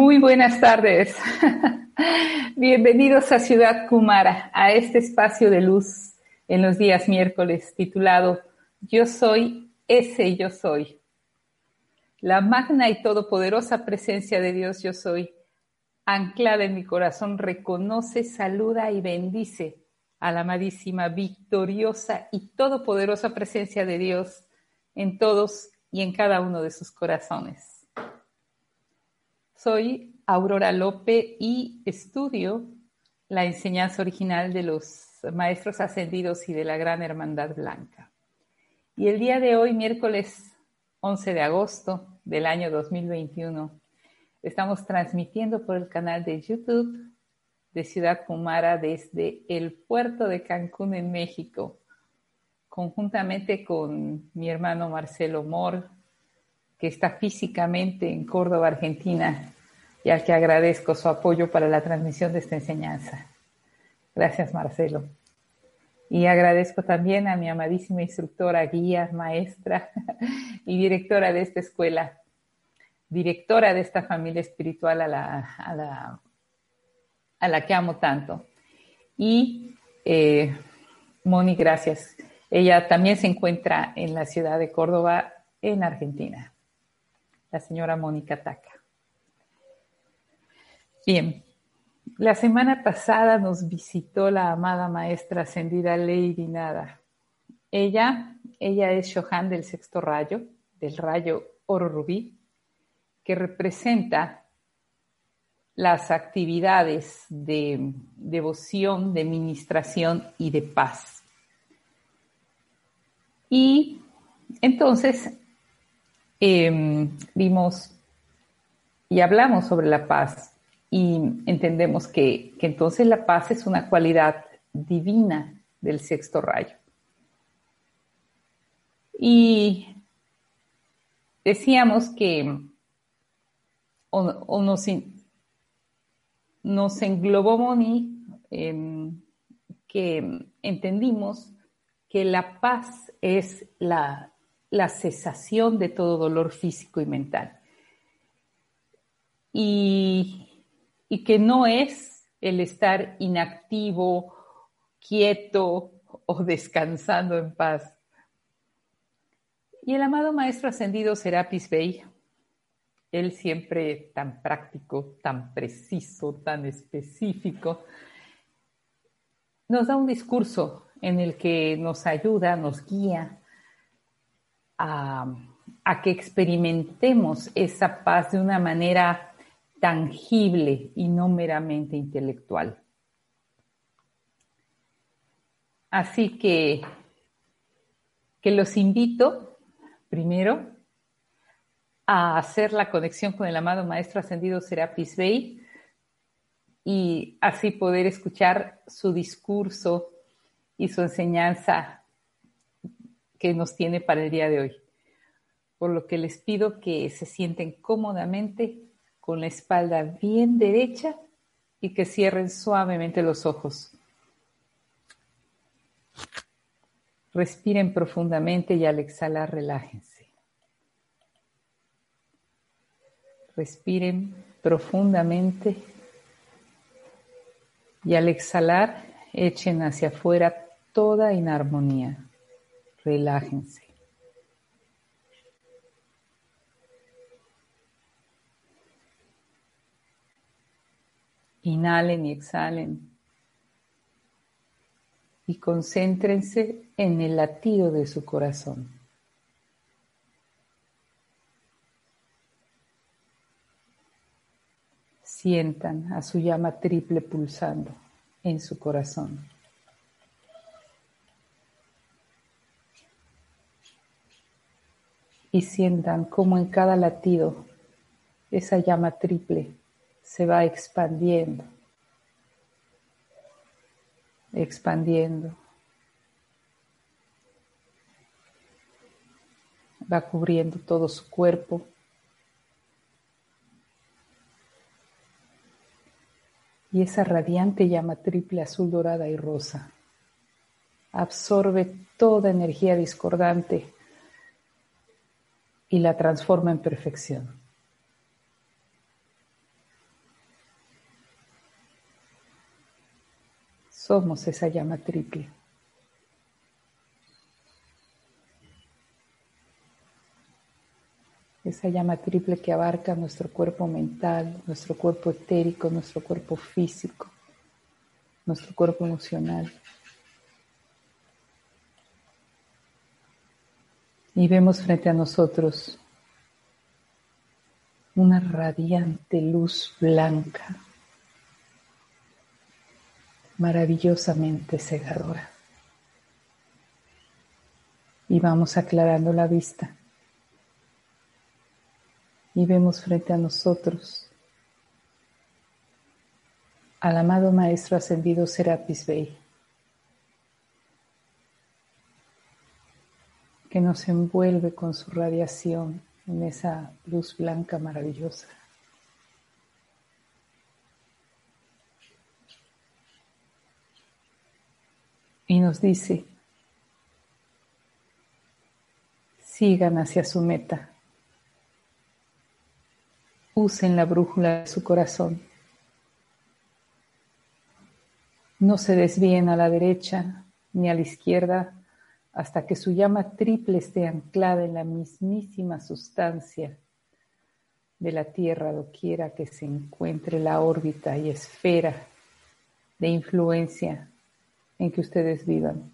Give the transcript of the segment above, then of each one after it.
Muy buenas tardes. Bienvenidos a Ciudad Kumara, a este espacio de luz en los días miércoles titulado Yo soy ese yo soy. La magna y todopoderosa presencia de Dios yo soy, anclada en mi corazón, reconoce, saluda y bendice a la amadísima, victoriosa y todopoderosa presencia de Dios en todos y en cada uno de sus corazones. Soy Aurora Lope y estudio la enseñanza original de los maestros ascendidos y de la Gran Hermandad Blanca. Y el día de hoy, miércoles 11 de agosto del año 2021, estamos transmitiendo por el canal de YouTube de Ciudad Kumara desde el puerto de Cancún en México, conjuntamente con mi hermano Marcelo Mor, que está físicamente en Córdoba, Argentina, y al que agradezco su apoyo para la transmisión de esta enseñanza. Gracias, Marcelo. Y agradezco también a mi amadísima instructora, guía, maestra y directora de esta escuela, directora de esta familia espiritual a la, a la, a la que amo tanto. Y eh, Moni, gracias. Ella también se encuentra en la ciudad de Córdoba, en Argentina la señora Mónica Taca. Bien, la semana pasada nos visitó la amada maestra ascendida Lady Nada. Ella, ella es Shohan del sexto rayo, del rayo oro rubí, que representa las actividades de devoción, de ministración y de paz. Y entonces Em, vimos y hablamos sobre la paz y entendemos que, entonces la paz es una cualidad divina del sexto rayo. Y decíamos que o, nos, nos, englobó Moni, que entendimos que la paz es la, la cesación de todo dolor físico y mental. Y, que no es el estar inactivo, quieto o descansando en paz. Y el amado Maestro Ascendido Serapis Bey, él siempre tan práctico, tan preciso, tan específico, nos da un discurso en el que nos ayuda, nos guía a, que experimentemos esa paz de una manera tangible y no meramente intelectual. Así que, que los invito primero a hacer la conexión con el amado Maestro Ascendido Serapis Bey y así poder escuchar su discurso y su enseñanza que nos tiene para el día de hoy. Por lo que les pido que se sienten cómodamente con la espalda bien derecha y que cierren suavemente los ojos. Respiren profundamente y al exhalar relájense. Respiren profundamente y al exhalar echen hacia afuera toda inarmonía relájense. Inhalen y exhalen. Y concéntrense en el latido de su corazón. Sientan a su llama triple pulsando en su corazón. Y sientan cómo en cada latido esa llama triple se va expandiendo, expandiendo. Va cubriendo todo su cuerpo. Y esa radiante llama triple azul, dorada y rosa absorbe toda energía discordante y la transforma en perfección. Somos esa llama triple. Esa llama triple que abarca nuestro cuerpo mental, nuestro cuerpo etérico, nuestro cuerpo físico, nuestro cuerpo emocional. Y vemos frente a nosotros una radiante luz blanca, maravillosamente cegadora. Y vamos aclarando la vista. Y vemos frente a nosotros al amado Maestro Ascendido Serapis Bey, que nos envuelve con su radiación en esa luz blanca maravillosa. Y nos dice, sigan hacia su meta, usen la brújula de su corazón, no se desvíen a la derecha ni a la izquierda hasta que su llama triple esté anclada en la mismísima sustancia de la Tierra, doquiera que se encuentre la órbita y esfera de influencia en que ustedes vivan.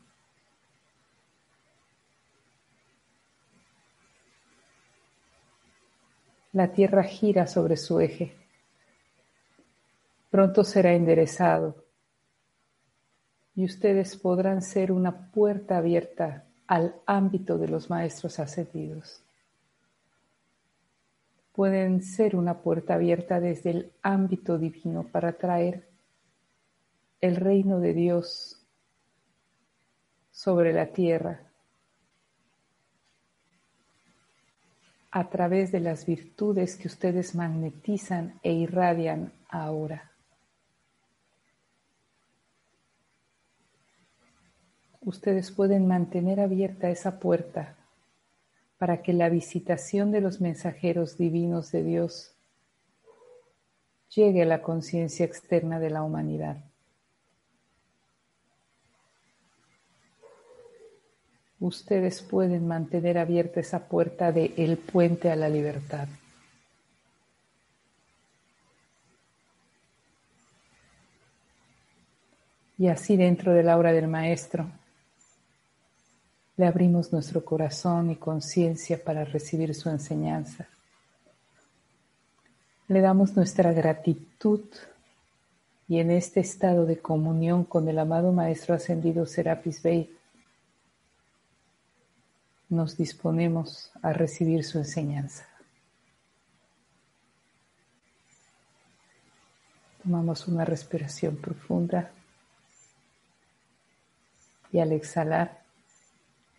La Tierra gira sobre su eje. Pronto será enderezado y ustedes podrán ser una puerta abierta al ámbito de los maestros ascendidos. Pueden ser una puerta abierta desde el ámbito divino para traer el reino de Dios sobre la tierra a través de las virtudes que ustedes magnetizan e irradian ahora. Ustedes pueden mantener abierta esa puerta para que la visitación de los mensajeros divinos de Dios llegue a la conciencia externa de la humanidad. Ustedes pueden mantener abierta esa puerta de el puente a la libertad. Y así dentro del aura del Maestro le abrimos nuestro corazón y conciencia para recibir su enseñanza. Le damos nuestra gratitud y en este estado de comunión con el amado Maestro Ascendido Serapis Bey, nos disponemos a recibir su enseñanza. Tomamos una respiración profunda y al exhalar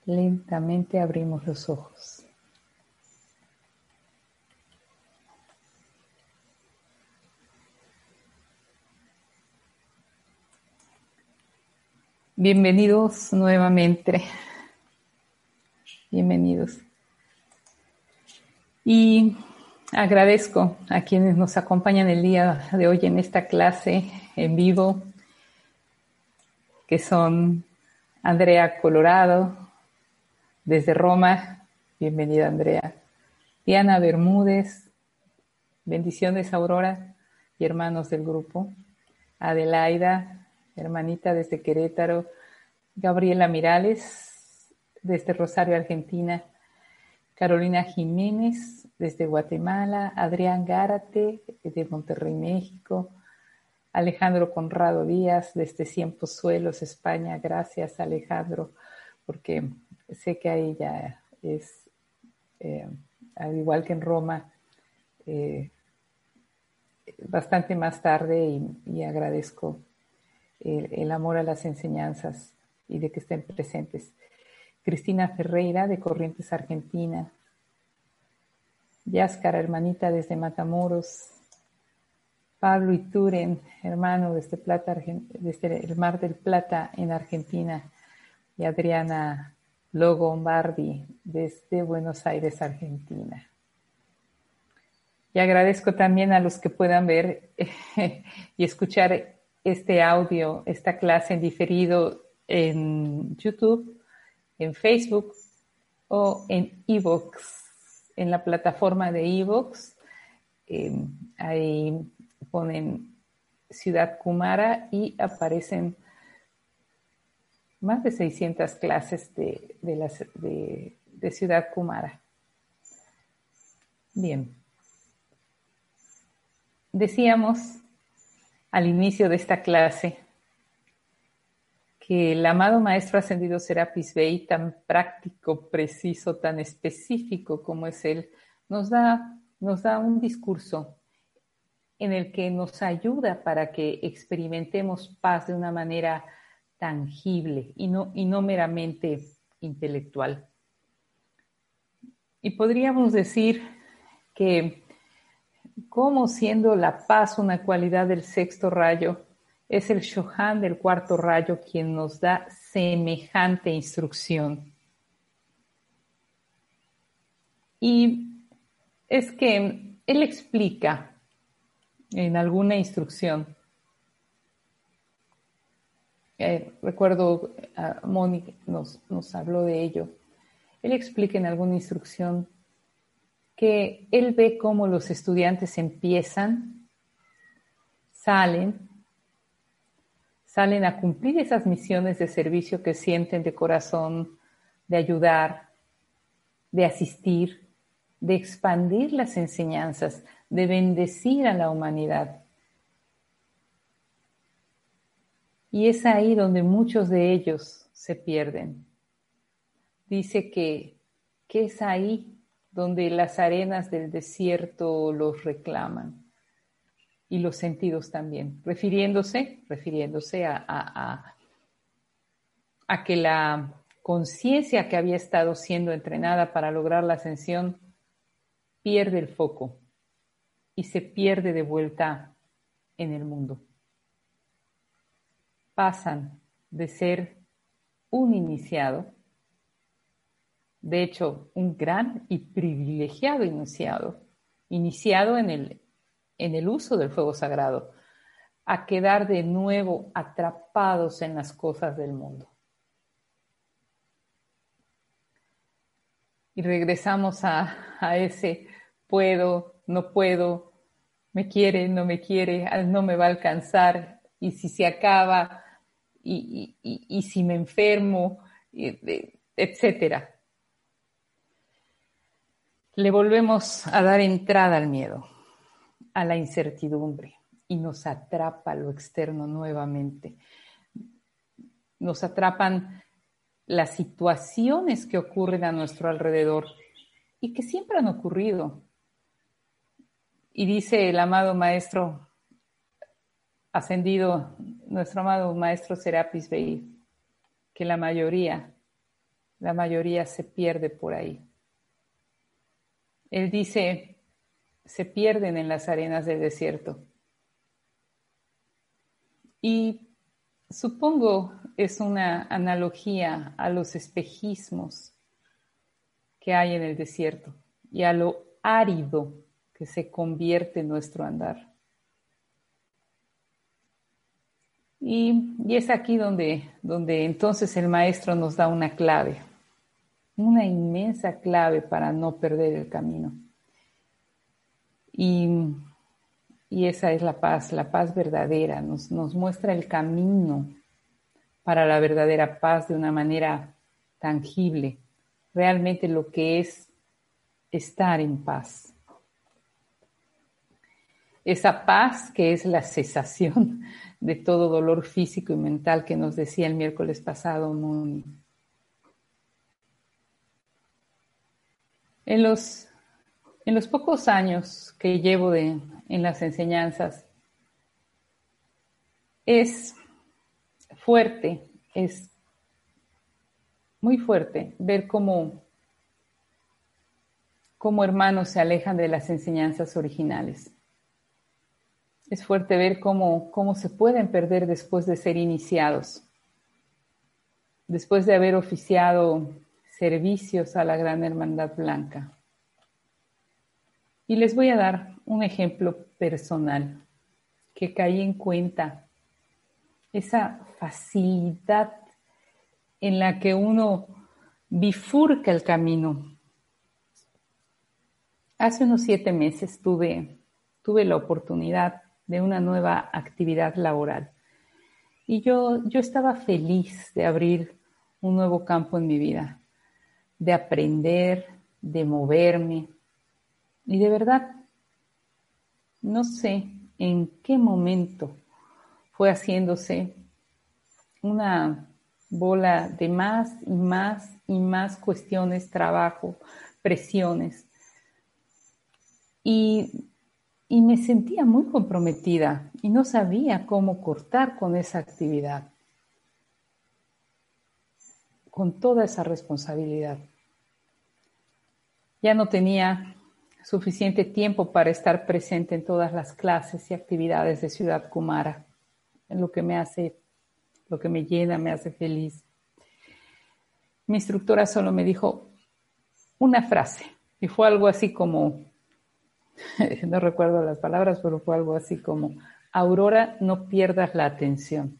Lentamente abrimos los ojos. Bienvenidos nuevamente. Bienvenidos. Y agradezco a quienes nos acompañan el día de hoy en esta clase en vivo, que son Andrea Colorado, desde Roma, bienvenida Andrea. Diana Bermúdez, bendiciones Aurora y hermanos del grupo. Adelaida, hermanita desde Querétaro. Gabriela Mirales, desde Rosario, Argentina. Carolina Jiménez, desde Guatemala. Adrián Gárate, de Monterrey, México. Alejandro Conrado Díaz, desde Suelos, España. Gracias, Alejandro, porque sé que ahí ya es, eh, al igual que en Roma, eh, bastante más tarde y, agradezco el, amor a las enseñanzas y de que estén presentes. Cristina Ferreira de Corrientes Argentina. Yáscara, hermanita desde Matamoros. Pablo Ituren, hermano desde, desde el Mar del Plata en Argentina. Y Adriana Logombardi desde Buenos Aires, Argentina. Y agradezco también a los que puedan ver y escuchar este audio, esta clase en diferido en YouTube, en Facebook o en Evox, en la plataforma de Evox. Em, ahí ponen Ciudad Kumara y aparecen más de 600 clases de, de Ciudad Kumara. Bien. Decíamos al inicio de esta clase que el amado Maestro Ascendido Serapis Bey, tan práctico, preciso, tan específico como es él, nos da, nos da un discurso en el que nos ayuda para que experimentemos paz de una manera tangible y no, y no meramente intelectual. Y podríamos decir que como siendo la paz una cualidad del sexto rayo, es el Shohan del cuarto rayo quien nos da semejante instrucción. Y es que él explica en alguna instrucción, eh, recuerdo a Mónica nos, nos habló de ello, él explica en alguna instrucción que él ve cómo los estudiantes empiezan, salen, salen a cumplir esas misiones de servicio que sienten de corazón, de ayudar, de asistir, de expandir las enseñanzas, de bendecir a la humanidad. Y es ahí donde muchos de ellos se pierden. Dice que, que es ahí donde las arenas del desierto los reclaman y los sentidos también, refiriéndose, refiriéndose a, a, a que la conciencia que había estado siendo entrenada para lograr la ascensión pierde el foco y se pierde de vuelta en el mundo. Pasan de ser un iniciado de hecho, un gran y privilegiado iniciado, iniciado en el, en el uso del fuego sagrado, a quedar de nuevo atrapados en las cosas del mundo. Y regresamos a, ese puedo, no puedo, me quiere, no me quiere, no me va a alcanzar, y si se acaba, y, y si me enfermo, etcétera le volvemos a dar entrada al miedo, a la incertidumbre y nos atrapa lo externo nuevamente. Nos atrapan las situaciones que ocurren a nuestro alrededor y que siempre han ocurrido. Y dice el amado maestro ascendido, nuestro amado maestro Serapis Bey, que la mayoría, la mayoría se pierde por ahí. Él dice, se pierden en las arenas del desierto. Y supongo es una analogía a los espejismos que hay en el desierto y a lo árido que se convierte en nuestro andar. Y, es aquí donde, donde entonces el maestro nos da una clave una inmensa clave para no perder el camino. Y, esa es la paz, la paz verdadera, nos, nos muestra el camino para la verdadera paz de una manera tangible, realmente lo que es estar en paz. Esa paz que es la cesación de todo dolor físico y mental que nos decía el miércoles pasado Moni. En los, en los pocos años que llevo de, en las enseñanzas, es fuerte, es muy fuerte ver cómo, cómo hermanos se alejan de las enseñanzas originales. Es fuerte ver cómo, cómo se pueden perder después de ser iniciados, después de haber oficiado servicios a la Gran Hermandad Blanca. Y les voy a dar un ejemplo personal que caí en cuenta esa facilidad en la que uno bifurca el camino. Hace unos siete meses tuve, tuve la oportunidad de una nueva actividad laboral y yo, yo estaba feliz de abrir un nuevo campo en mi vida, de aprender, de moverme y de verdad, no sé en qué momento fue haciéndose una bola de más y más y más cuestiones, trabajo, presiones. Y, y, me sentía muy comprometida y no sabía cómo cortar con esa actividad, con toda esa responsabilidad. Ya no tenía suficiente tiempo para estar presente en todas las clases y actividades de Ciudad Kumara, en lo que me hace, lo que me llena, me hace feliz. Mi instructora solo me dijo una frase y fue algo así como, no recuerdo las palabras, pero fue algo así como, Aurora, no pierdas la atención.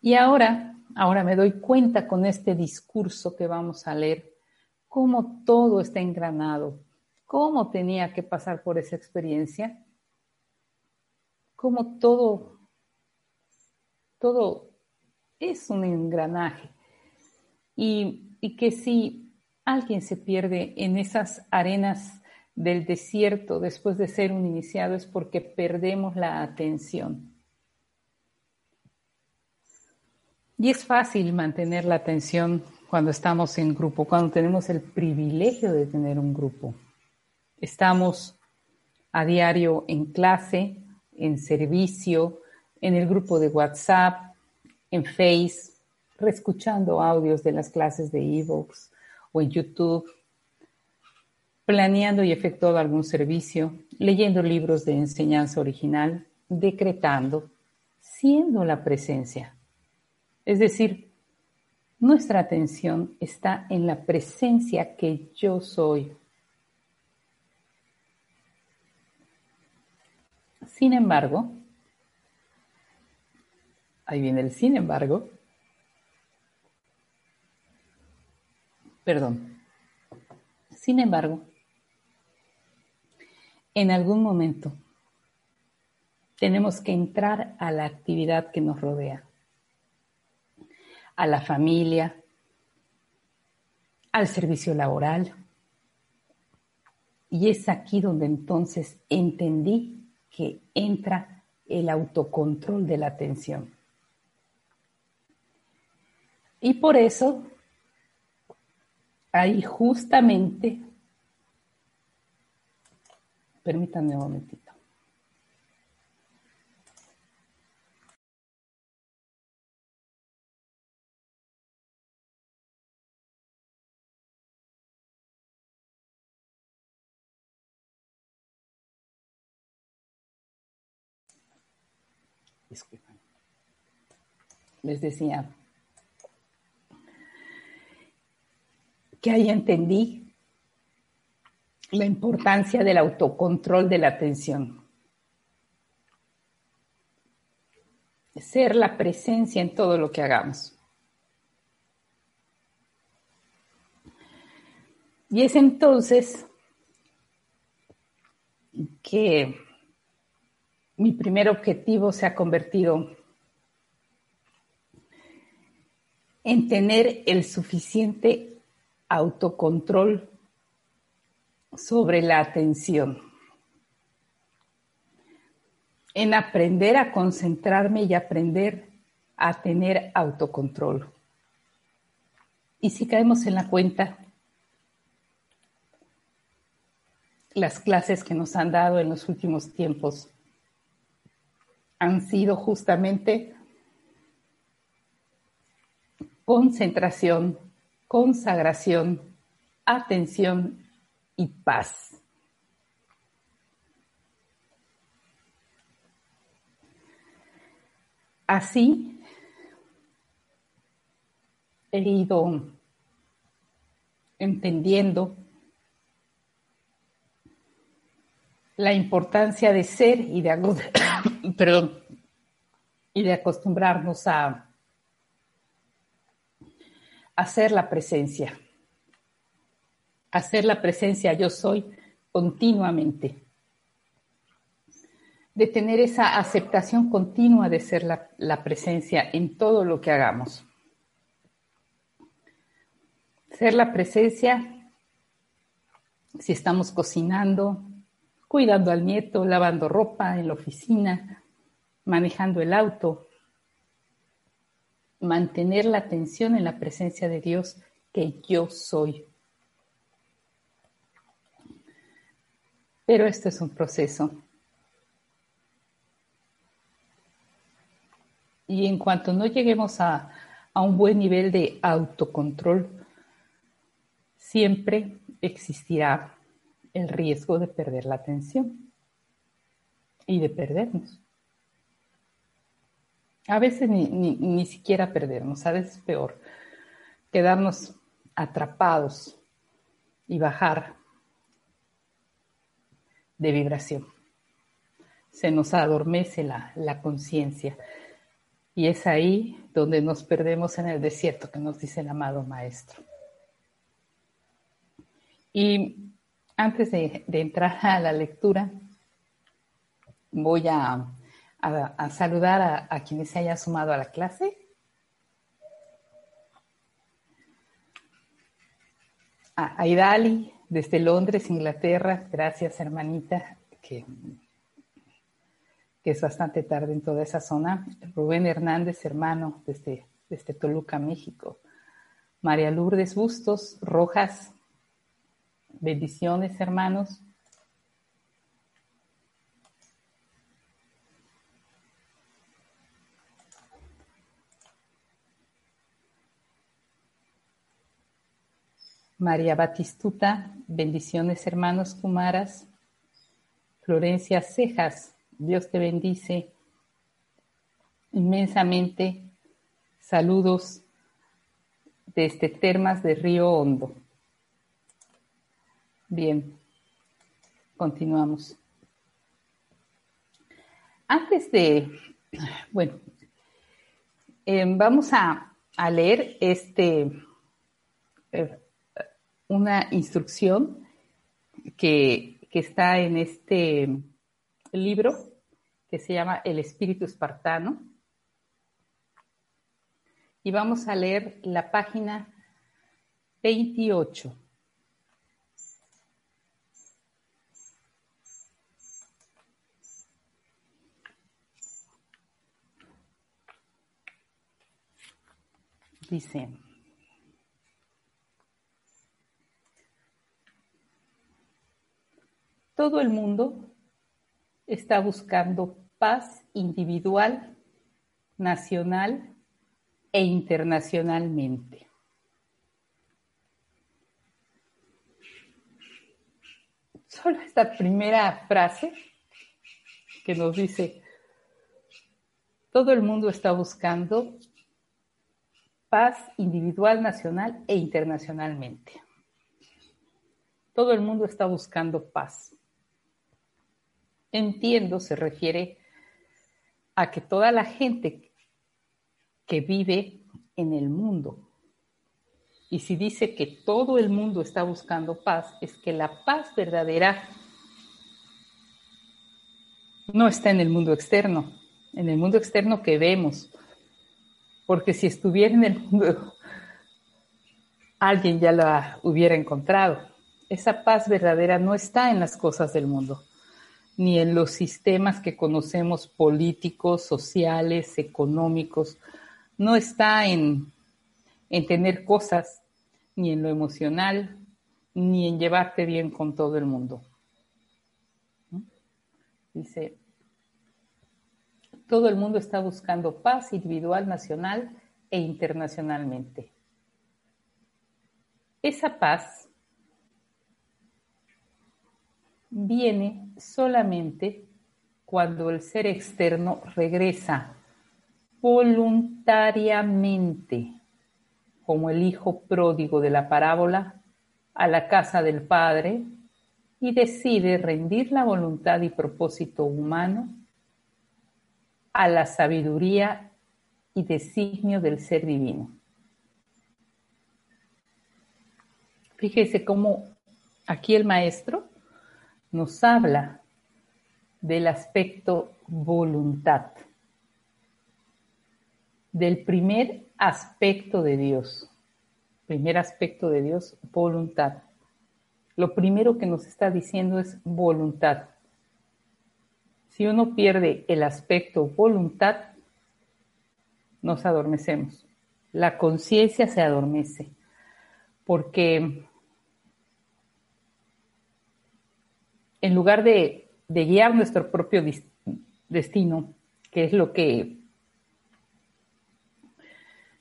Y ahora, ahora me doy cuenta con este discurso que vamos a leer cómo todo está engranado, cómo tenía que pasar por esa experiencia, cómo todo, todo es un engranaje. Y, y que si alguien se pierde en esas arenas del desierto después de ser un iniciado es porque perdemos la atención. Y es fácil mantener la atención cuando estamos en grupo, cuando tenemos el privilegio de tener un grupo. Estamos a diario en clase, en servicio, en el grupo de WhatsApp, en Face, reescuchando audios de las clases de Evox o en YouTube, planeando y efectuando algún servicio, leyendo libros de enseñanza original, decretando, siendo la presencia. Es decir, nuestra atención está en la presencia que yo soy. Sin embargo, ahí viene el sin embargo, perdón, sin embargo, en algún momento tenemos que entrar a la actividad que nos rodea a la familia, al servicio laboral. Y es aquí donde entonces entendí que entra el autocontrol de la atención. Y por eso, ahí justamente, permítanme un momentito. Les decía que ahí entendí la importancia del autocontrol de la atención. Ser la presencia en todo lo que hagamos. Y es entonces que mi primer objetivo se ha convertido en tener el suficiente autocontrol sobre la atención, en aprender a concentrarme y aprender a tener autocontrol. Y si caemos en la cuenta, las clases que nos han dado en los últimos tiempos han sido justamente concentración, consagración, atención y paz. Así he ido entendiendo la importancia de ser y de, y de acostumbrarnos a hacer la presencia, hacer la presencia yo soy continuamente, de tener esa aceptación continua de ser la, la presencia en todo lo que hagamos. Ser la presencia si estamos cocinando, cuidando al nieto, lavando ropa en la oficina, manejando el auto. Mantener la atención en la presencia de Dios que yo soy. Pero esto es un proceso. Y en cuanto no lleguemos a, a un buen nivel de autocontrol, siempre existirá el riesgo de perder la atención y de perdernos. A veces ni, ni, siquiera perdernos, a veces peor, quedarnos atrapados y bajar de vibración. Se nos adormece la, la conciencia y es ahí donde nos perdemos en el desierto que nos dice el amado Maestro. Y antes de, entrar a la lectura, voy a, saludar a, quienes se hayan sumado a la clase. A, Idali, desde Londres, Inglaterra. Gracias, hermanita, que, que, es bastante tarde en toda esa zona. Rubén Hernández, hermano, desde, desde Toluca, México. María Lourdes Bustos Rojas, Bendiciones, hermanos. María Batistuta, bendiciones hermanos Kumaras. Florencia Cejas, Dios te bendice inmensamente. Saludos desde Termas de Río Hondo. Bien, continuamos. Antes de, bueno, em, vamos a, leer este, eh, una instrucción que, que está en este libro que se llama El Espíritu Espartano. Y vamos a leer la página 28. Dice, todo el mundo está buscando paz individual, nacional e internacionalmente. Solo esta primera frase que nos dice, todo el mundo está buscando paz individual, nacional e internacionalmente. Todo el mundo está buscando paz. Entiendo, se refiere a que toda la gente que vive en el mundo, y si dice que todo el mundo está buscando paz, es que la paz verdadera no está en el mundo externo, en el mundo externo que vemos, porque si estuviera en el mundo, alguien ya la hubiera encontrado. Esa paz verdadera no está en las cosas del mundo, ni en los sistemas que conocemos políticos, sociales, económicos. No está en, en tener cosas, ni en lo emocional, ni en llevarte bien con todo el mundo. Dice, todo el mundo está buscando paz individual, nacional e internacionalmente. Esa paz viene solamente cuando el ser externo regresa voluntariamente, como el hijo pródigo de la parábola, a la casa del Padre y decide rendir la voluntad y propósito humano a la sabiduría y designio del ser divino. Fíjese cómo aquí el maestro nos habla del aspecto voluntad, del primer aspecto de Dios. Primer aspecto de Dios, voluntad. Lo primero que nos está diciendo es voluntad. Si uno pierde el aspecto voluntad, nos adormecemos. La conciencia se adormece porque en lugar de, guiar nuestro propio destino, que es lo que,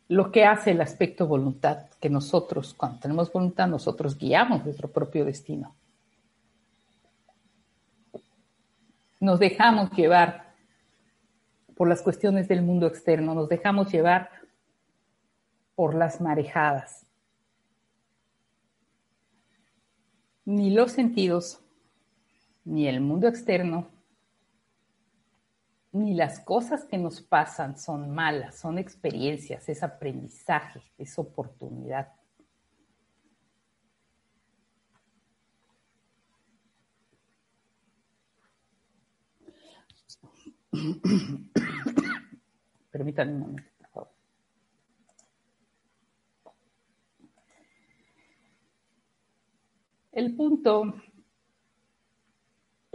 lo que hace el aspecto voluntad, que nosotros, cuando tenemos voluntad, nosotros guiamos nuestro propio destino. nos dejamos llevar por las cuestiones del mundo externo, nos dejamos llevar por las marejadas. Ni los sentidos, ni el mundo externo, ni las cosas que nos pasan son malas, son experiencias, es aprendizaje, es oportunidad. Permítanme un momento, por favor. El punto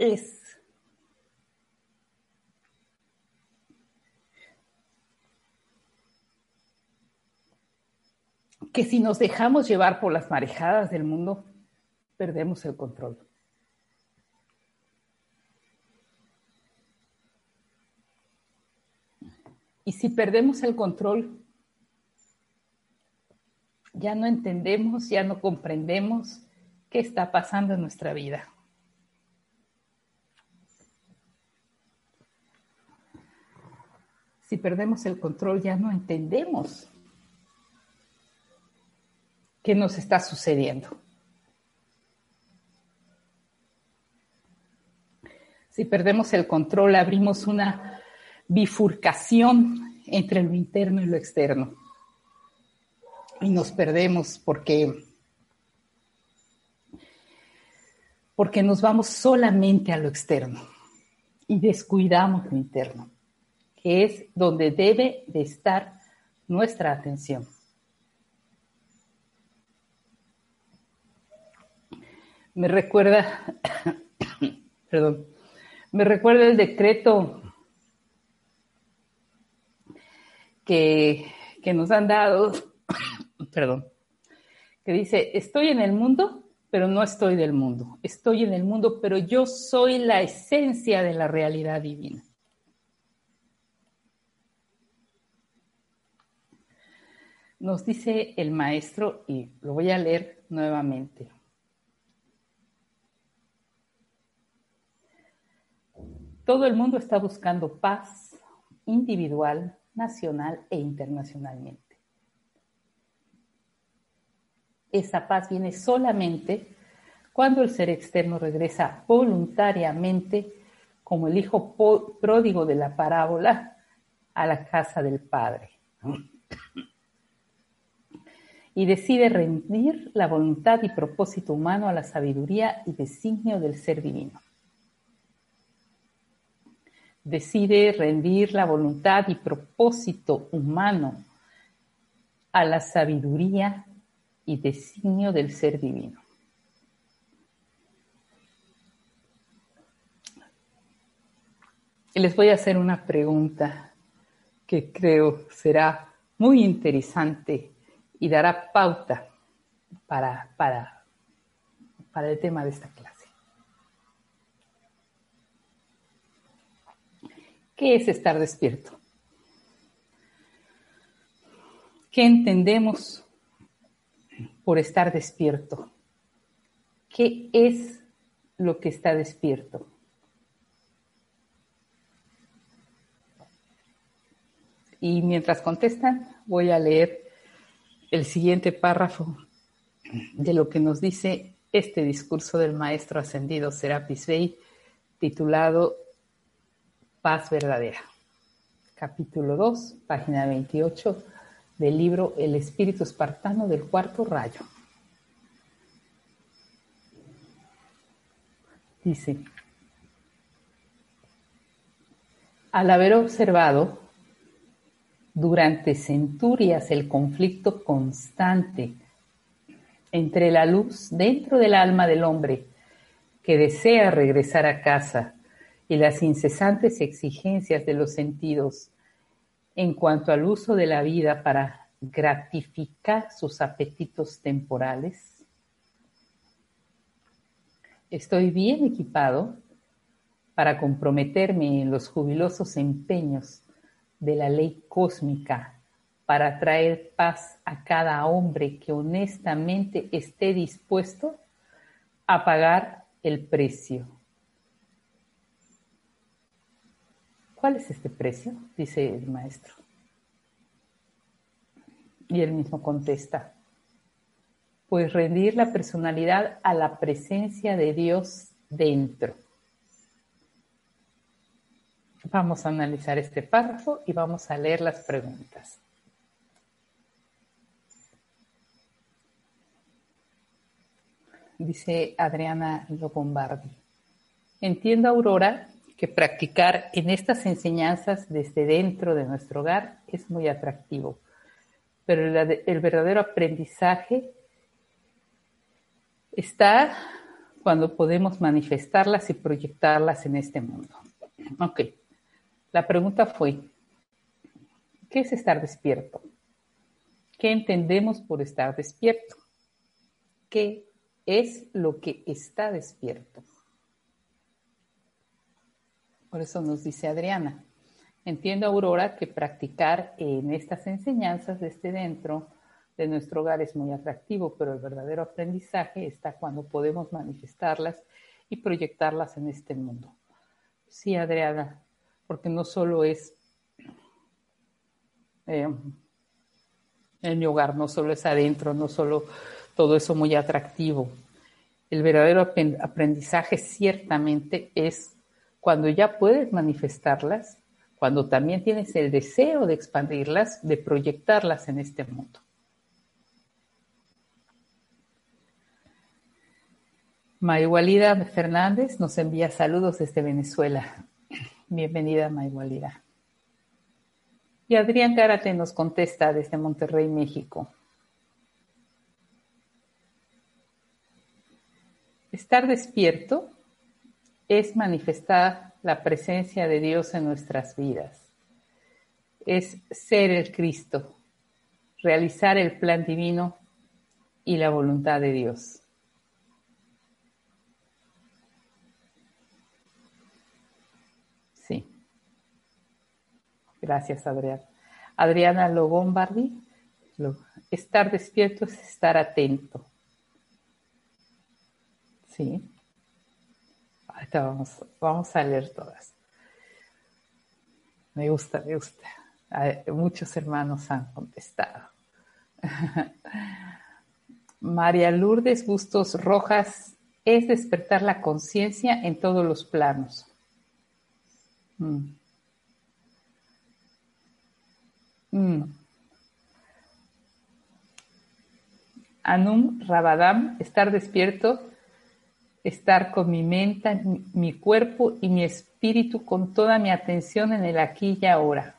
es que si nos dejamos llevar por las marejadas del mundo, perdemos el control. Y si perdemos el control, ya no entendemos, ya no comprendemos qué está pasando en nuestra vida. Si perdemos el control, ya no entendemos qué nos está sucediendo. Si perdemos el control, abrimos una bifurcación entre lo interno y lo externo. Y nos perdemos porque, porque nos vamos solamente a lo externo y descuidamos lo interno, que es donde debe de estar nuestra atención. Me recuerda, perdón, me recuerda el decreto que, nos han dado, perdón, que dice, estoy en el mundo, pero no estoy del mundo. Estoy en el mundo, pero yo soy la esencia de la realidad divina. Nos dice el maestro, y lo voy a leer nuevamente. Todo el mundo está buscando paz individual, nacional e internacionalmente. Esa paz viene solamente cuando el ser externo regresa voluntariamente como el hijo pródigo de la parábola a la casa del Padre. Y decide rendir la voluntad y propósito humano a la sabiduría y designio del ser divino decide rendir la voluntad y propósito humano a la sabiduría y designio del ser divino. Y les voy a hacer una pregunta que creo será muy interesante y dará pauta para, para, para el tema de esta clase. ¿Qué es estar despierto? ¿Qué entendemos por estar despierto? ¿Qué es lo que está despierto? Y mientras contestan, voy a leer el siguiente párrafo de lo que nos dice este discurso del maestro ascendido Serapis Bey, titulado paz verdadera. capítulo 2, página 28 del libro El espíritu espartano del cuarto rayo. Dice, al haber observado durante centurias el conflicto constante entre la luz dentro del alma del hombre que desea regresar a casa y las incesantes exigencias de los sentidos en cuanto al uso de la vida para gratificar sus apetitos temporales? Estoy bien equipado para comprometerme en los jubilosos empeños de la ley cósmica para traer paz a cada hombre que honestamente esté dispuesto a pagar el precio. ¿Cuál es este precio? dice el maestro. Y él mismo contesta, pues rendir la personalidad a la presencia de Dios dentro. Vamos a analizar este párrafo y vamos a leer las preguntas. Dice Adriana Lobombardi. Entiendo, Aurora, que practicar en estas enseñanzas desde dentro de nuestro hogar es muy atractivo, pero el, verdadero aprendizaje está cuando podemos manifestarlas y proyectarlas en este mundo. Ok, la pregunta fue, ¿qué es estar despierto? ¿Qué entendemos por estar despierto? ¿Qué es lo que está despierto? Por eso nos dice Adriana. Entiendo, Aurora, que practicar en estas enseñanzas desde dentro de nuestro hogar es muy atractivo, pero el verdadero aprendizaje está cuando podemos manifestarlas y proyectarlas en este mundo. Sí, Adriana, porque no solo es eh, en mi hogar, no solo es adentro, no solo todo eso muy atractivo. El verdadero aprendizaje ciertamente es cuando ya puedes manifestarlas, cuando también tienes el deseo de expandirlas, de proyectarlas en este mundo. Mayualida Fernández nos envía saludos desde Venezuela. Bienvenida, Mayualida. Y Adrián Gárate nos contesta desde Monterrey, México. Estar despierto es manifestar la presencia de Dios en nuestras vidas. Es ser el Cristo, realizar el plan divino y la voluntad de Dios. Sí. Gracias, Adrián. Adriana Logombardi, estar despierto es estar atento. Sí vamos, vamos a leer todas. Me gusta, me gusta. Muchos hermanos han contestado. María Lourdes Bustos Rojas es despertar la conciencia en todos los planos. Mm. Anum Rabadam, estar despierto estar con mi mente, mi cuerpo y mi espíritu con toda mi atención en el aquí y ahora.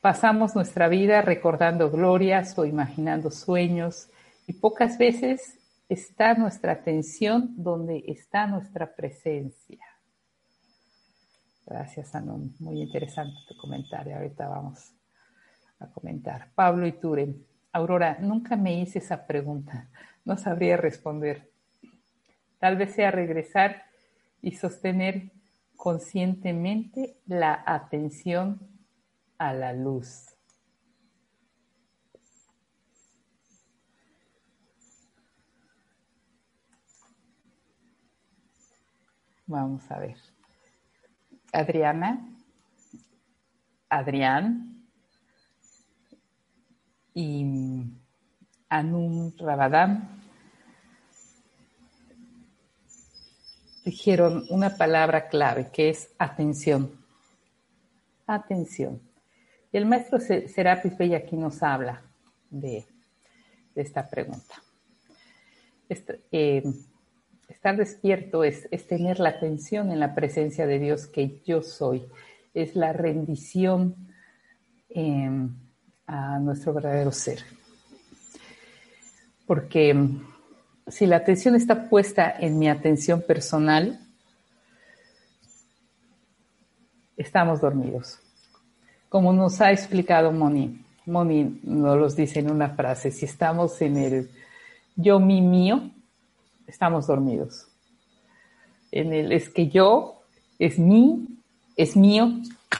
Pasamos nuestra vida recordando glorias o imaginando sueños y pocas veces está nuestra atención donde está nuestra presencia. Gracias, Anon. Muy interesante tu comentario. Ahorita vamos a comentar. Pablo Iture. Aurora, nunca me hice esa pregunta no sabría responder. Tal vez sea regresar y sostener conscientemente la atención a la luz. Vamos a ver. Adriana, Adrián y Anum Rabadam. dijeron una palabra clave que es atención. Atención. Y el maestro Serapis Bey aquí nos habla de, esta pregunta. Eh, estar despierto es, tener la atención en la presencia de Dios que yo soy. Es la rendición em, a nuestro verdadero ser. Porque em, si la atención está puesta en mi atención personal, estamos dormidos. Como nos ha explicado Moni, Moni nos los dice en una frase, si estamos en el yo, mi, mío, estamos dormidos. En el es que yo, es mí, es mío,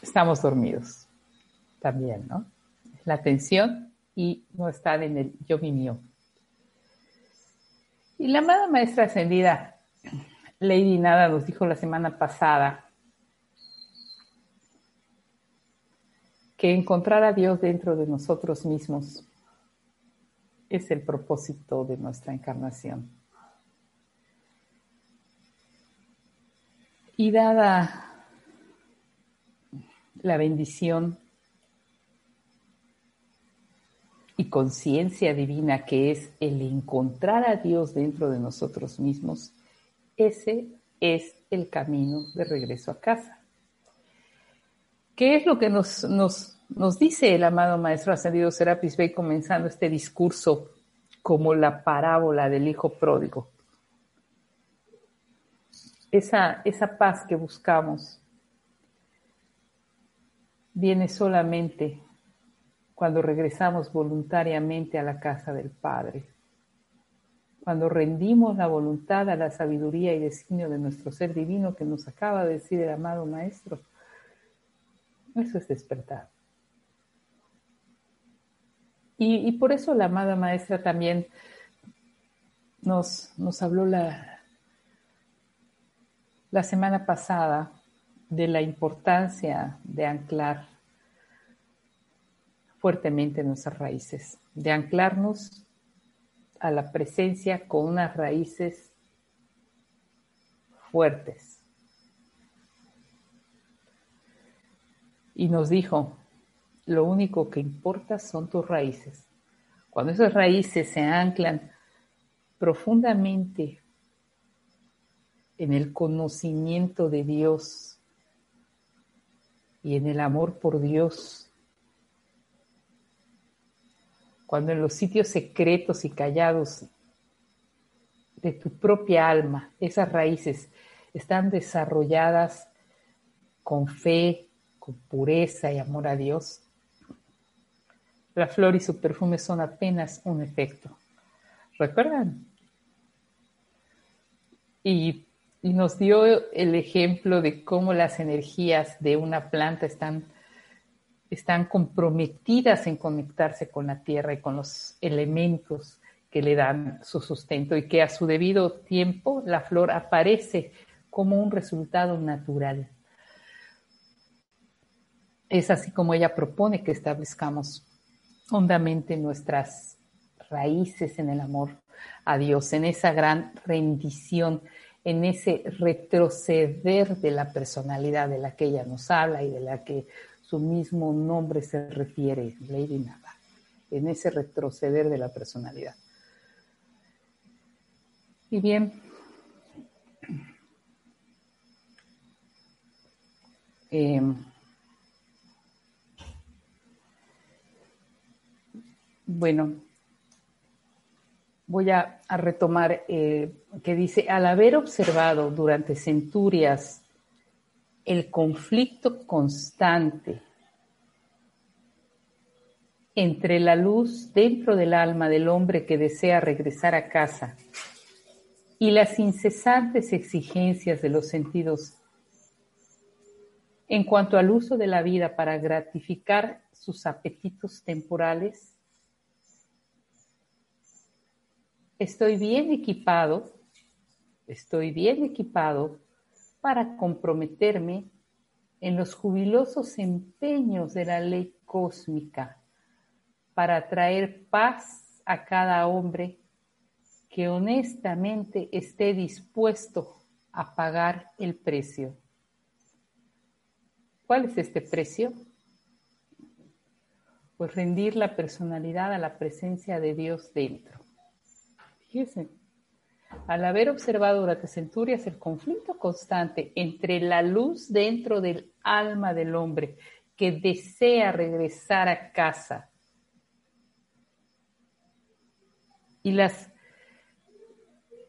estamos dormidos. También, ¿no? La atención y no estar en el yo, mi, mío. Y la amada maestra ascendida, Lady Nada, nos dijo la semana pasada que encontrar a Dios dentro de nosotros mismos es el propósito de nuestra encarnación. Y dada la bendición y conciencia divina que es el encontrar a Dios dentro de nosotros mismos, ese es el camino de regreso a casa. ¿Qué es lo que nos, nos, nos dice el amado Maestro Ascendido Serapis Bey comenzando este discurso como la parábola del Hijo Pródigo? Esa, esa paz que buscamos viene solamente cuando regresamos voluntariamente a la casa del Padre, cuando rendimos la voluntad a la sabiduría y designio de nuestro ser divino que nos acaba de decir el amado Maestro. Eso es despertar. Y, por eso la amada Maestra también nos, nos habló la, la semana pasada de la importancia de anclar fuertemente nuestras raíces, de anclarnos a la presencia con unas raíces fuertes. Y nos dijo, lo único que importa son tus raíces. Cuando esas raíces se anclan profundamente en el conocimiento de Dios y en el amor por Dios, cuando en los sitios secretos y callados de tu propia alma, esas raíces están desarrolladas con fe, con pureza y amor a Dios, la flor y su perfume son apenas un efecto. ¿Recuerdan? Y, y, nos dio el ejemplo de cómo las energías de una planta están están comprometidas en conectarse con la tierra y con los elementos que le dan su sustento y que a su debido tiempo la flor aparece como un resultado natural. Es así como ella propone que establezcamos hondamente nuestras raíces en el amor a Dios, en esa gran rendición, en ese retroceder de la personalidad de la que ella nos habla y de la que su mismo nombre se refiere, Lady Nada, en ese retroceder de la personalidad. Y bien, em, bueno, voy a, retomar eh, que dice, al haber observado durante centurias el conflicto constante entre la luz dentro del alma del hombre que desea regresar a casa y las incesantes exigencias de los sentidos en cuanto al uso de la vida para gratificar sus apetitos temporales, estoy bien equipado, estoy bien equipado para comprometerme en los jubilosos empeños de la ley cósmica para traer paz a cada hombre que honestamente esté dispuesto a pagar el precio. ¿Cuál es este precio? Pues rendir la personalidad a la presencia de Dios dentro. Fíjense, al haber observado durante centurias el conflicto constante entre la luz dentro del alma del hombre que desea regresar a casa y las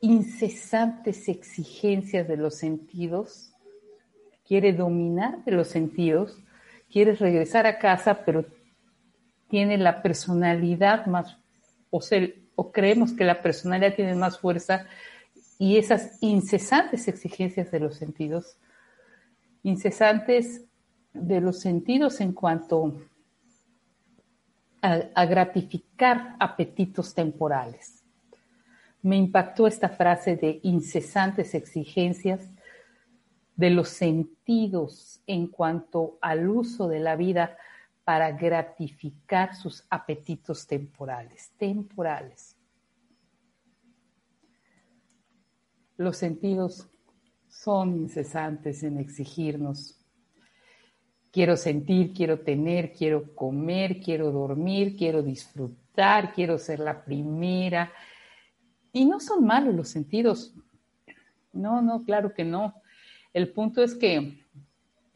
incesantes exigencias de los sentidos, quiere dominar de los sentidos, quiere regresar a casa, pero tiene la personalidad más, o, o creemos que la personalidad tiene más fuerza y esas incesantes exigencias de los sentidos, incesantes de los sentidos en cuanto a, gratificar apetitos temporales. Me impactó esta frase de incesantes exigencias de los sentidos en cuanto al uso de la vida para gratificar sus apetitos temporales, temporales. Los sentidos son incesantes en exigirnos Quiero sentir, quiero tener, quiero comer, quiero dormir, quiero disfrutar, quiero ser la primera. Y no son malos los sentidos. No, no, claro que no. El punto es que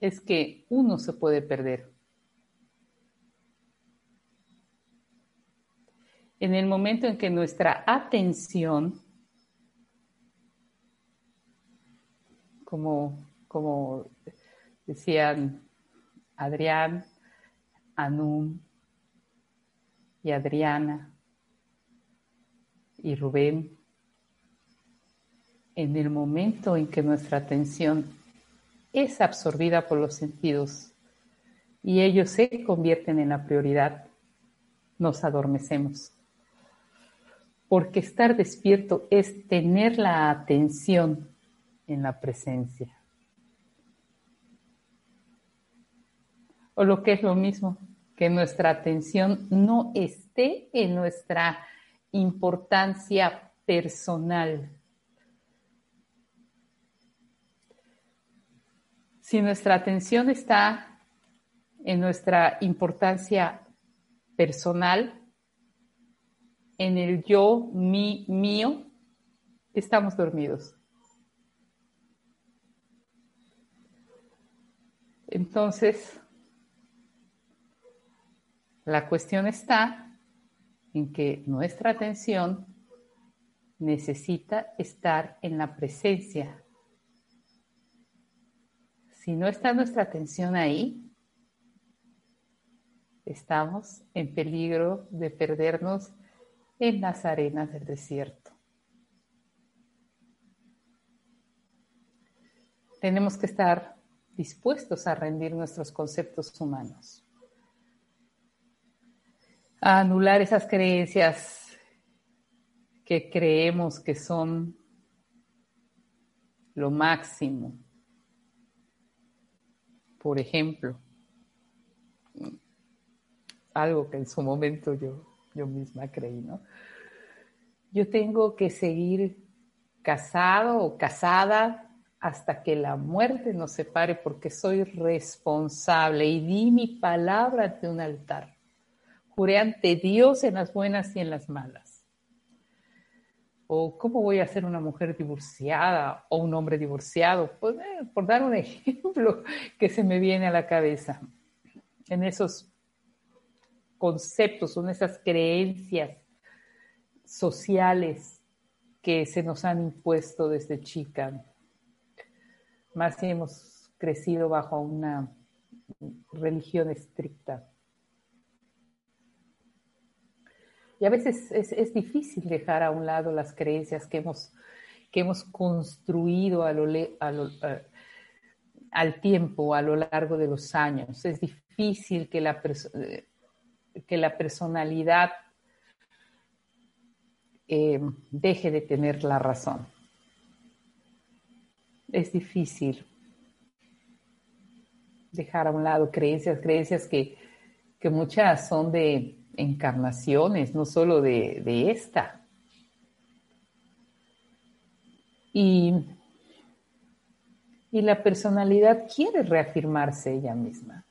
es que uno se puede perder. En el momento en que nuestra atención, como, decían Adrián, Anum y Adriana y Rubén, en el momento en que nuestra atención es absorbida por los sentidos y ellos se convierten en la prioridad, nos adormecemos. Porque estar despierto es tener la atención en la presencia. o lo que es lo mismo, que nuestra atención no esté en nuestra importancia personal. Si nuestra atención está en nuestra importancia personal, en el yo, mi, mío, estamos dormidos. Entonces, la cuestión está en que nuestra atención necesita estar en la presencia. Si no está nuestra atención ahí, estamos en peligro de perdernos en las arenas del desierto. Tenemos que estar dispuestos a rendir nuestros conceptos humanos a anular esas creencias que creemos que son lo máximo. Por ejemplo, algo que en su momento yo, yo misma creí, ¿no? Yo tengo que seguir casado o casada hasta que la muerte nos separe porque soy responsable y di mi palabra ante un altar juré ante Dios en las buenas y en las malas. O cómo voy a ser una mujer divorciada o un hombre divorciado, pues, eh, por dar un ejemplo que se me viene a la cabeza. En esos conceptos, en esas creencias sociales que se nos han impuesto desde chica. Más si hemos crecido bajo una religión estricta. Y a veces es, difícil dejar a un lado las creencias que hemos, que hemos construido al tiempo, a lo largo de los años. Es difícil que la, que la personalidad eh, deje de tener la razón. Es difícil dejar a un lado creencias, creencias que, que muchas son de, encarnaciones, no solo de, esta. Y Y la personalidad quiere reafirmarse ella misma,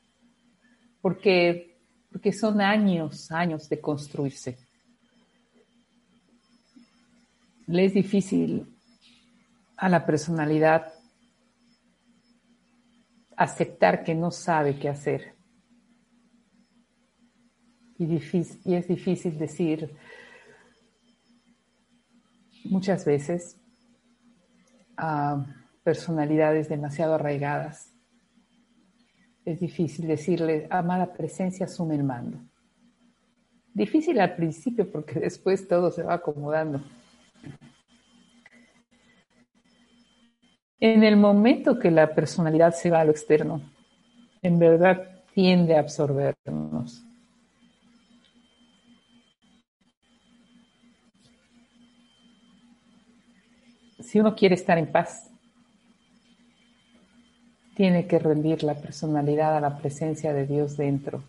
porque, porque son años, años de construirse. Le es difícil a la personalidad aceptar que no sabe qué hacer. Y, es difícil decir muchas veces a personalidades demasiado arraigadas. Es difícil decirle, amada presencia, asume el mando. Difícil al principio porque después todo se va acomodando. En el momento que la personalidad se va a lo externo, en verdad tiende a absorbernos. Si uno quiere estar en paz, tiene que rendir la personalidad a la presencia de Dios dentro.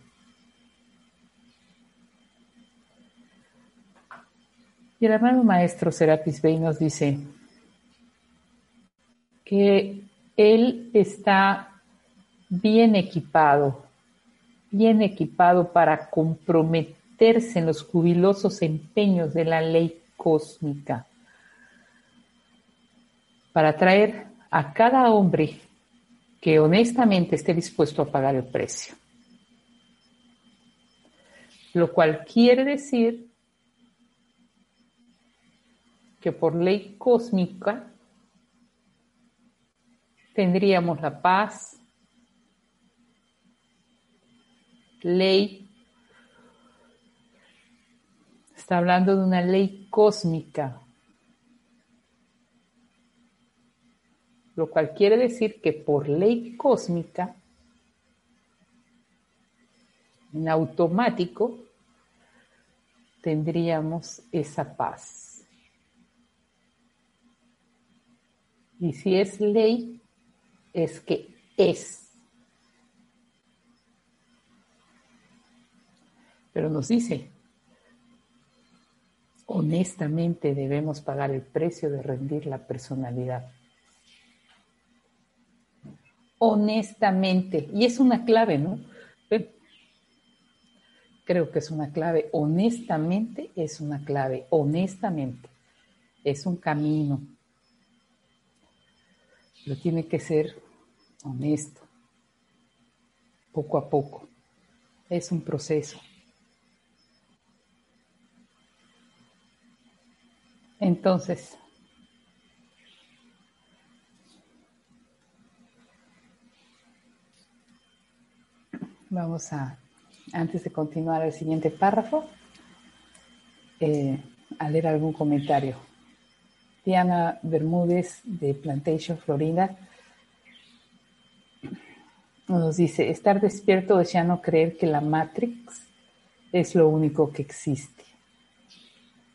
Y el hermano maestro Serapis Bey nos dice que él está bien equipado, bien equipado para comprometerse en los jubilosos empeños de la ley cósmica para traer a cada hombre que honestamente esté dispuesto a pagar el precio. Lo cual quiere decir que por ley cósmica tendríamos la paz, ley, está hablando de una ley cósmica, lo cual quiere decir que por ley cósmica, en automático, tendríamos esa paz. Y si es ley, es que es. Pero nos dice, honestamente debemos pagar el precio de rendir la personalidad honestamente. Y es una clave, ¿no? Creo que es una clave. Honestamente es una clave. Honestamente. Es un camino. Pero tiene que ser honesto. Poco a poco. Es un proceso. Entonces, Vamos a, antes de continuar al siguiente párrafo, eh, a leer algún comentario. Diana Bermúdez de Plantation, Florida, nos dice, estar despierto es ya no creer que la Matrix es lo único que existe.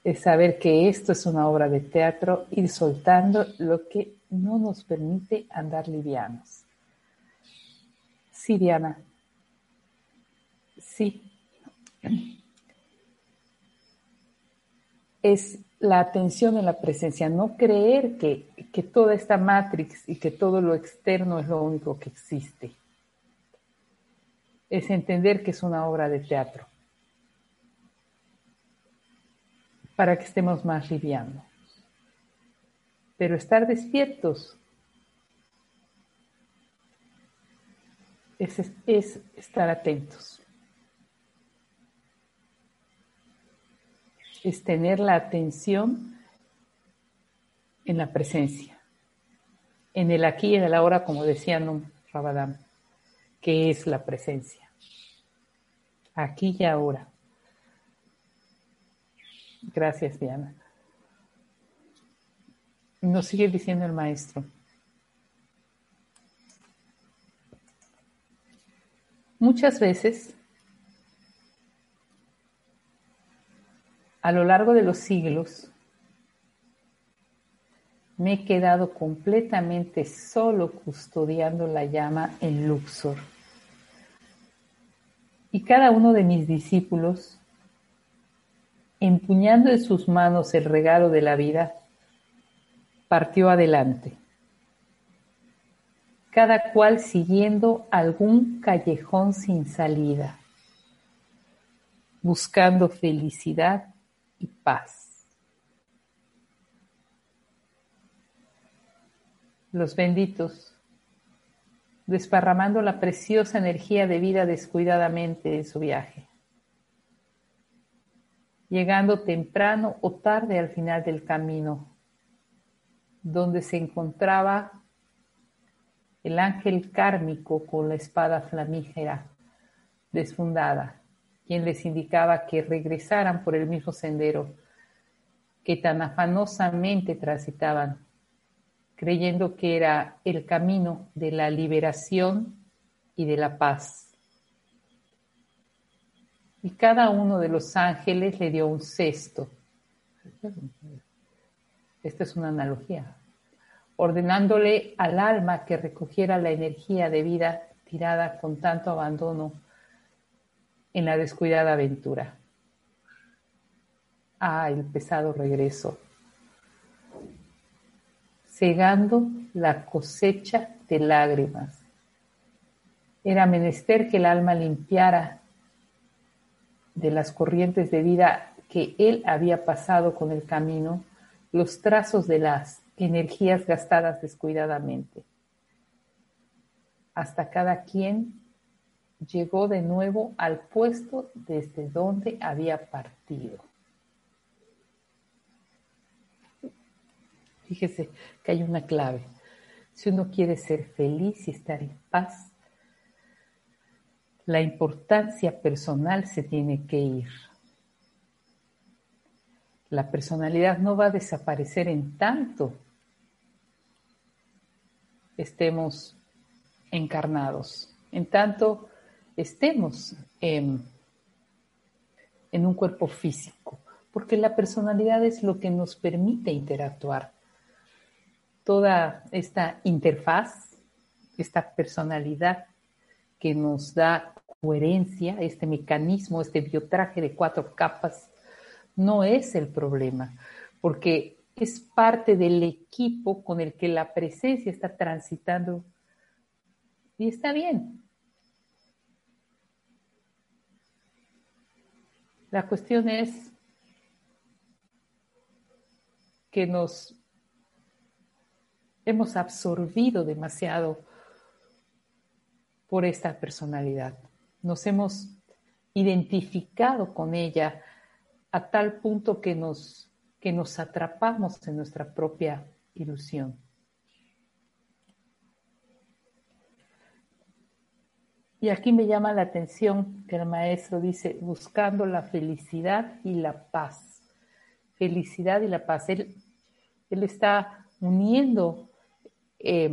Es saber que esto es una obra de teatro, ir soltando lo que no nos permite andar livianos. Sí, Diana, Sí. Es la atención en la presencia, no creer que, que toda esta matrix y que todo lo externo es lo único que existe. Es entender que es una obra de teatro para que estemos más livianos. Pero estar despiertos es, es, estar atentos. Es tener la atención en la presencia, en el aquí y en el ahora, como decía Num Rabadam, que es la presencia. Aquí y ahora. Gracias, Diana. Nos sigue diciendo el maestro. Muchas veces a lo largo de los siglos me he quedado completamente solo custodiando la llama en Luxor. Y cada uno de mis discípulos, empuñando en sus manos el regalo de la vida, partió adelante. cada cual siguiendo algún callejón sin salida, buscando felicidad paz. Los benditos, desparramando la preciosa energía de vida descuidadamente en su viaje llegando temprano o tarde al final del camino, donde se encontraba el ángel kármico con la espada flamígera desfundada, quien les indicaba que regresaran por el mismo sendero que tan afanosamente transitaban, creyendo que era el camino de la liberación y de la paz y cada uno de los ángeles le dio un cesto. Esta es una analogía. Ordenándole al alma que recogiera la energía de vida tirada con tanto abandono en la descuidada aventura. Ah, el pesado regreso. Cegando la cosecha de lágrimas. Era menester que el alma limpiara de las corrientes de vida que él había pasado con el camino, los trazos de las energías gastadas descuidadamente. Hasta cada quien llegó de nuevo al puesto desde donde había partido. Fíjese que hay una clave. Si uno quiere ser feliz y estar en paz, la importancia personal se tiene que ir. La personalidad no va a desaparecer en tanto estemos encarnados, en tanto estemos en, un cuerpo físico, porque la personalidad es lo que nos permite interactuar. Toda esta interfaz, esta personalidad que nos da coherencia, este mecanismo, este biotraje de cuatro capas, no es el problema, porque es parte del equipo con el que la presencia está transitando y está bien. La cuestión es que nos hemos absorbido demasiado por esta personalidad. Nos hemos identificado con ella a tal punto que nos, que nos atrapamos en nuestra propia ilusión. Y aquí me llama la atención que el maestro dice, buscando la felicidad y la paz. Felicidad y la paz. Él, él está uniendo eh,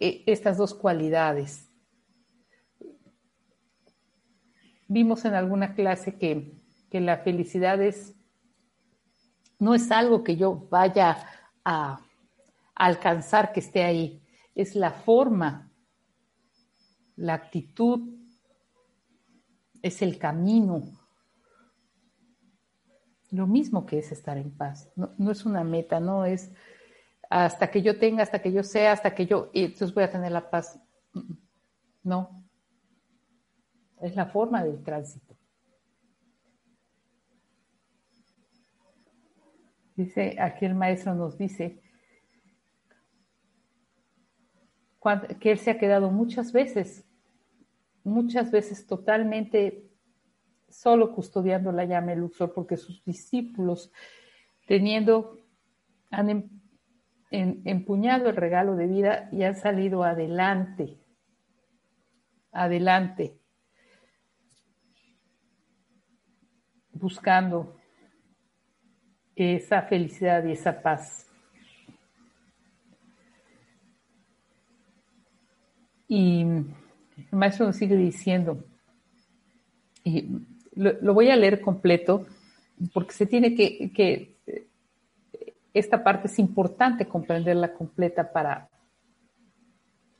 E, estas dos cualidades. Vimos en alguna clase que, la felicidad es, no es algo que yo vaya a, alcanzar que esté ahí, es la forma, la actitud, es el camino. Lo mismo que es estar en paz. No, no es una meta, no es hasta que yo tenga, hasta que yo sea, hasta que yo, y entonces voy a tener la paz. No. Es la forma del tránsito. Dice, aquí el maestro nos dice que él se ha quedado muchas veces, muchas veces totalmente solo custodiando la llama Luxor, porque sus discípulos, teniendo, han em, empuñado el regalo de vida y han salido adelante, adelante, buscando esa felicidad y esa paz. Y el maestro nos sigue diciendo, y lo, voy a leer completo, porque se tiene que esta parte es importante comprenderla completa para,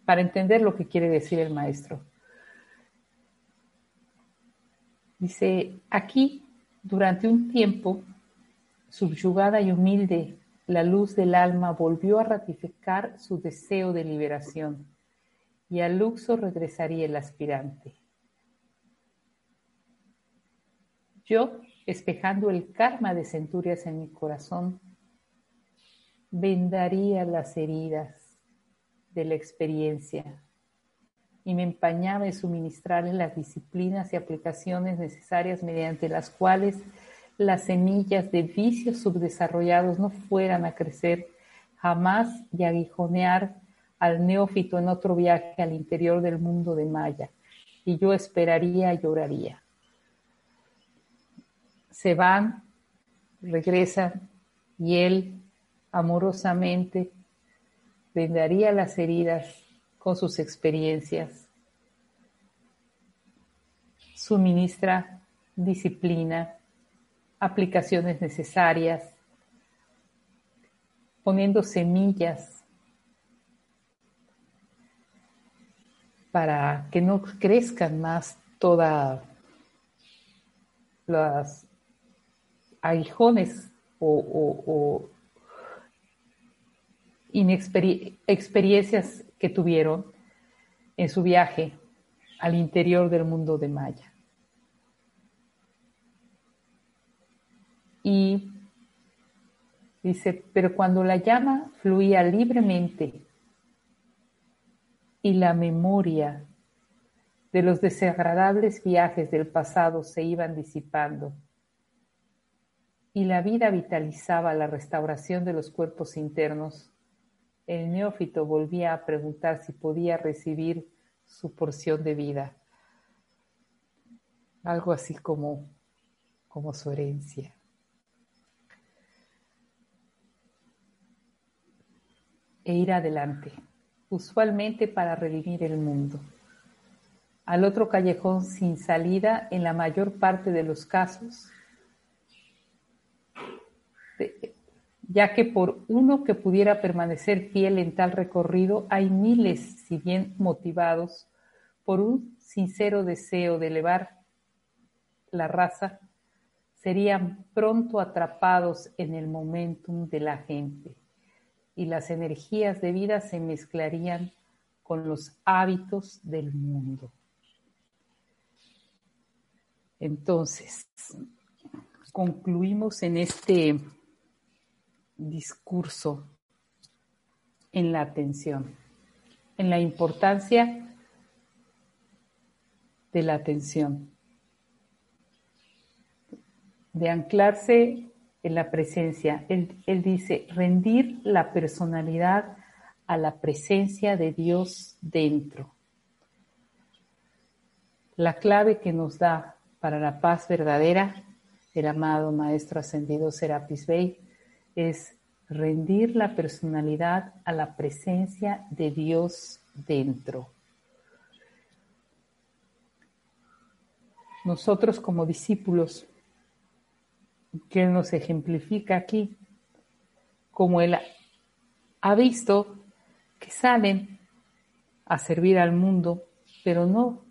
para entender lo que quiere decir el maestro. Dice, aquí, durante un tiempo, subyugada y humilde la luz del alma volvió a ratificar su deseo de liberación y al Luxor regresaría el aspirante. Yo, espejando el karma de centurias en mi corazón, vendaría las heridas de la experiencia y me empañaba en suministrarles las disciplinas y aplicaciones necesarias mediante las cuales las semillas de vicios subdesarrollados no fueran a crecer jamás y aguijonear al neófito en otro viaje al interior del mundo de Maya, y yo esperaría y lloraría. Se van, regresan, y él amorosamente vendaría las heridas con sus experiencias, suministra disciplina, aplicaciones necesarias, poniendo semillas para que no crezcan más todas las aguijones o, experiencias que tuvieron en su viaje al interior del mundo de Maya. Y dice, pero cuando la llama fluía libremente y la memoria de los desagradables viajes del pasado se iban disipando y la vida vitalizaba la restauración de los cuerpos internos, el neófito volvía a preguntar si podía recibir su porción de vida, algo así como, como su herencia. E ir adelante, usualmente para redimir el mundo. Al otro callejón sin salida, en la mayor parte de los casos, ya que por uno que pudiera permanecer fiel en tal recorrido hay miles, si bien motivados por un sincero deseo de elevar la raza, serían pronto atrapados en el momentum de la gente y las energías de vida se mezclarían con los hábitos del mundo. Entonces, concluimos en este discurso en la atención, en la importancia de la atención, de anclarse en la presencia. Él, él, dice, rendir la personalidad a la presencia de Dios dentro. La clave que nos da para la paz verdadera el amado Maestro Ascendido Serapis Bey es rendir la personalidad a la presencia de Dios dentro. Nosotros como discípulos, que nos ejemplifica aquí, como Él ha visto que salen a servir al mundo, pero no,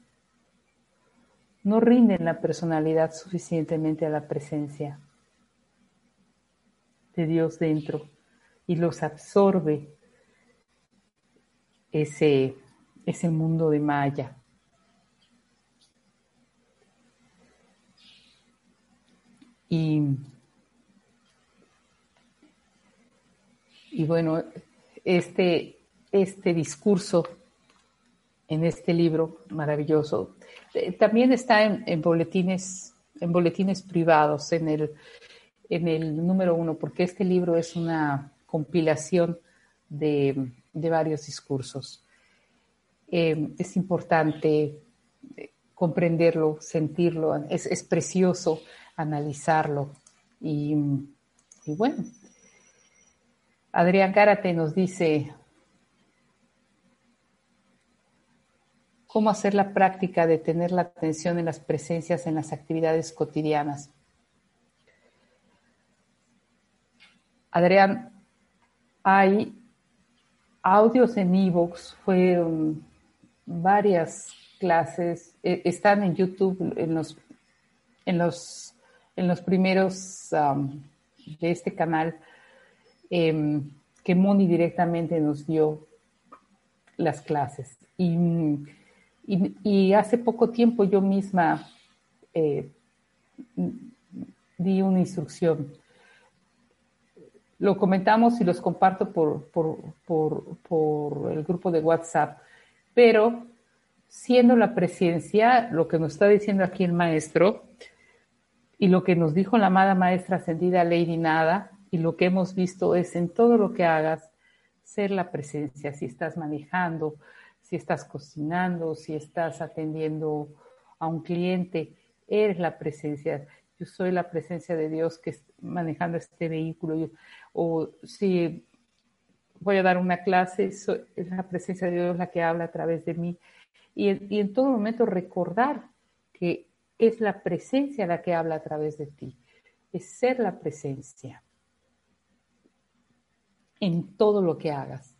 no rinden la personalidad suficientemente a la presencia de Dios dentro y los absorbe ese, ese mundo de Maya. Y, y bueno, este, este discurso en este libro maravilloso eh, también está en, boletines, en boletines privados, en el en el número uno, porque este libro es una compilación de, varios discursos. Eh, es importante eh, comprenderlo, sentirlo, es, precioso analizarlo. Y, bueno, Adrián Gárate nos dice cómo hacer la práctica de tener la atención en las presencias en las actividades cotidianas. Adrián, hay audios en Evox, fueron varias clases, eh, están en YouTube en los, en los, en los primeros um, de este canal. em, que Moni directamente nos dio las clases. Y, hace poco tiempo yo misma eh, di una instrucción. Lo comentamos y los comparto por, por el grupo de WhatsApp, pero siendo la presencia, lo que nos está diciendo aquí el maestro, y lo que nos dijo la amada maestra ascendida Lady Nada, y lo que hemos visto es en todo lo que hagas, ser la presencia, si estás manejando, si estás cocinando, si estás atendiendo a un cliente, eres la presencia. Yo soy la presencia de Dios que está manejando este vehículo. o si voy a dar una clase, es la presencia de Dios la que habla a través de mí y, en todo momento recordar que es la presencia la que habla a través de ti, es ser la presencia en todo lo que hagas.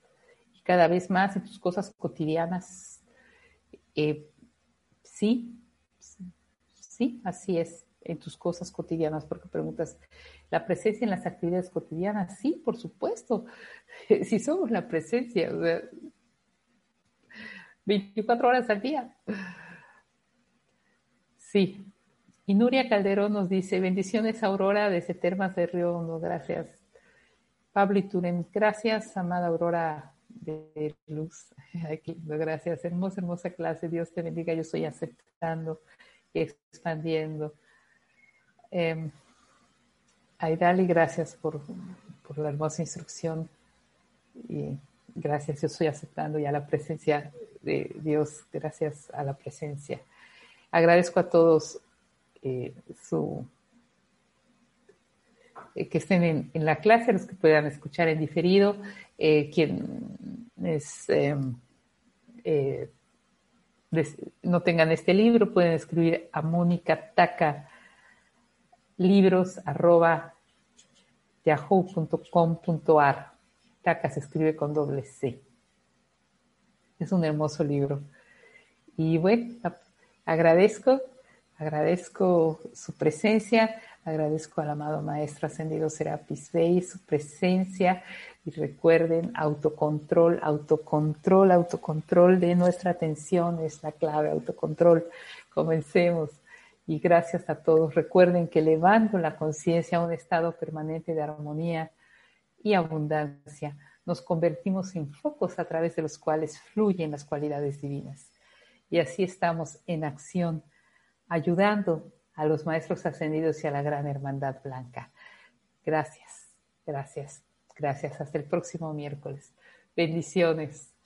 Y cada vez más en tus cosas cotidianas. Eh, sí, sí, así es, en tus cosas cotidianas, porque preguntas, ¿la presencia en las actividades cotidianas? Sí, por supuesto. Si somos la presencia, o sea, 24 horas al día. Sí. Y Nuria Calderón nos dice, bendiciones Aurora desde Termas de Río gracias. Pablo Ituren, gracias, amada Aurora de Luz. gracias, hermosa, hermosa clase, Dios te bendiga, yo estoy aceptando y expandiendo. Eh, Aidali, gracias por, por la hermosa instrucción y gracias, yo estoy aceptando ya la presencia de Dios, gracias a la presencia. Agradezco a todos eh, eh, que estén en, la clase, los que puedan escuchar en diferido, eh, quienes no tengan este libro, pueden escribir a Mónica Taca libros arroba yahoo.com.ar. Taca se escribe con doble C. Es un hermoso libro. Y bueno, agradezco, agradezco su presencia, agradezco al amado Maestro Ascendido Serapis Bey, su presencia. Y recuerden, autocontrol, autocontrol, autocontrol de nuestra atención es la clave, autocontrol. Comencemos. Y gracias a todos. Recuerden que elevando la conciencia a un estado permanente de armonía y abundancia, nos convertimos en focos a través de los cuales fluyen las cualidades divinas. Y así estamos en acción, ayudando a los maestros ascendidos y a la gran hermandad blanca. Gracias, gracias, gracias. Hasta el próximo miércoles. Bendiciones.